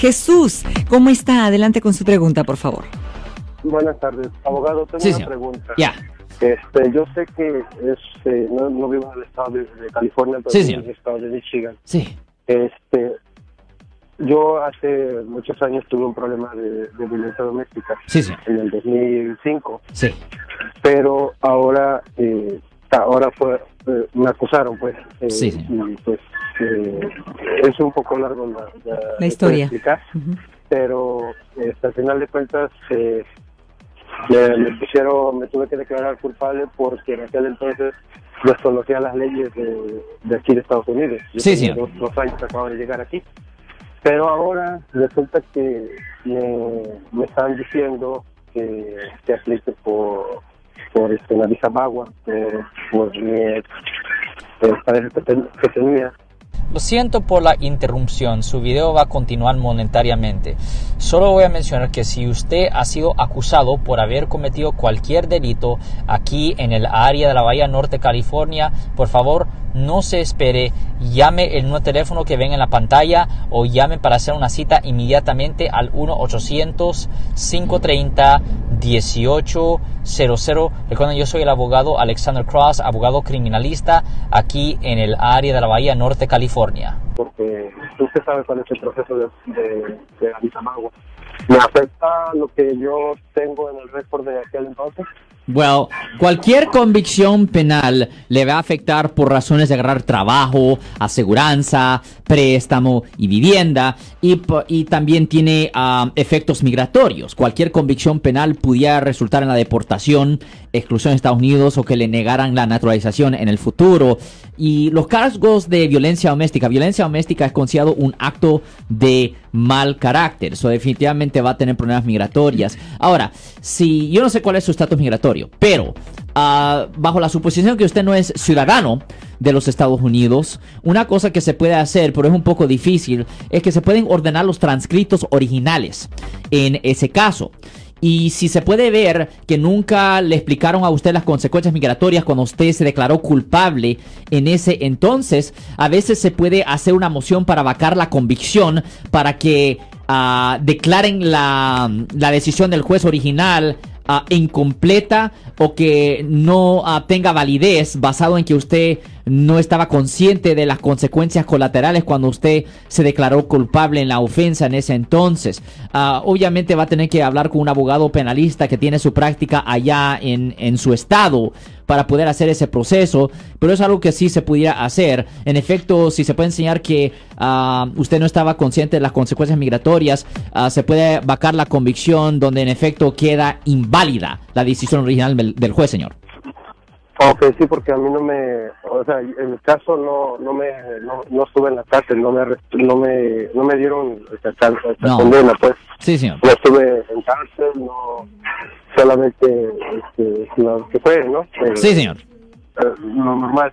Jesús, ¿cómo está? Adelante con su pregunta, por favor. Buenas tardes, abogado. Tengo Sí, una señor. pregunta. Ya. Este, yo sé que este, no, no vivo en el estado de, de California, pero Sí, en el estado de Michigan. Sí. Este, yo hace muchos años tuve un problema de, de violencia doméstica Sí, en el 2005, Sí. pero ahora, eh, ahora fue, eh, me acusaron, pues. eh, Sí, sí. Y pues eh, es un poco largo la, la- La historia. explicar, pero este, al final de cuentas eh, me, me pusieron, me tuve que declarar culpable porque en aquel entonces desconocía las leyes de, de aquí de Estados Unidos. Yo Sí, señor. Dos, dos años acabo de llegar aquí. Pero ahora resulta que me, me están diciendo que, que aplique por, por este, la visa Bagua, por, por mi eh, pareja que, ten- que tenía. Lo siento por la interrupción, su video va a continuar monetariamente. Solo voy a mencionar que si usted ha sido acusado por haber cometido cualquier delito aquí en el área de la Bahía Norte, California, por favor no se espere, llame el nuevo teléfono que ven en la pantalla o llame para hacer una cita inmediatamente al 1-800-530-1800. Recuerden, yo soy el abogado Alexander Cross, abogado criminalista aquí en el área de la Bahía Norte, California. Porque usted sabe cuál es el proceso de, de, de. ¿Me afecta lo que yo tengo en el récord de aquel entonces? Well, cualquier convicción penal le va a afectar por razones de agarrar trabajo, aseguranza, préstamo y vivienda y, también tiene ah, efectos migratorios. Cualquier convicción penal pudiera resultar en la deportación, exclusión de Estados Unidos o que le negaran la naturalización en el futuro. Y los cargos de violencia doméstica, violencia doméstica es considerado un acto de mal carácter. Eso definitivamente va a tener problemas migratorias. Ahora, si yo no sé cuál es su estatus migratorio, pero ah, bajo la suposición que usted no es ciudadano de los Estados Unidos, una cosa que se puede hacer, pero es un poco difícil, es que se pueden ordenar los transcritos originales en ese caso. Y si se puede ver que nunca le explicaron a usted las consecuencias migratorias cuando usted se declaró culpable en ese entonces, a veces se puede hacer una moción para vacar la convicción para que ah, declaren la, la decisión del juez original ah, incompleta o que no ah, tenga validez basado en que usted no estaba consciente de las consecuencias colaterales cuando usted se declaró culpable en la ofensa en ese entonces. Ah, obviamente va a tener que hablar con un abogado penalista que tiene su práctica allá en, en su estado para poder hacer ese proceso, pero es algo que sí se pudiera hacer. En efecto, si se puede enseñar que ah, usted no estaba consciente de las consecuencias migratorias, ah, se puede vacar la convicción donde en efecto queda inválida la decisión original del juez, señor. Ok, sí, porque a mí no me, o sea, en mi caso no, no me, no, no estuve en la cárcel, no me, no me, no me dieron esta, esta No. condena, pues. Sí, señor. No estuve en cárcel, no, solamente, este, lo que fue, ¿no? Eh, Sí, señor. eh, lo normal.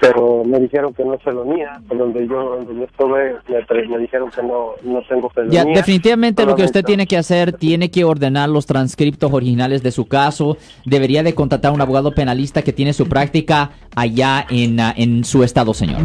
Pero me dijeron que no felonía, donde yo, donde yo estuve, me, me dijeron que no, no tengo felonía. Ya, definitivamente lo que usted tiene que hacer, tiene que ordenar los transcriptos originales de su caso. Debería de contratar a un abogado penalista que tiene su práctica allá en, ah, en su estado, señor.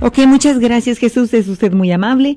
Ok, muchas gracias Jesús, es usted muy amable.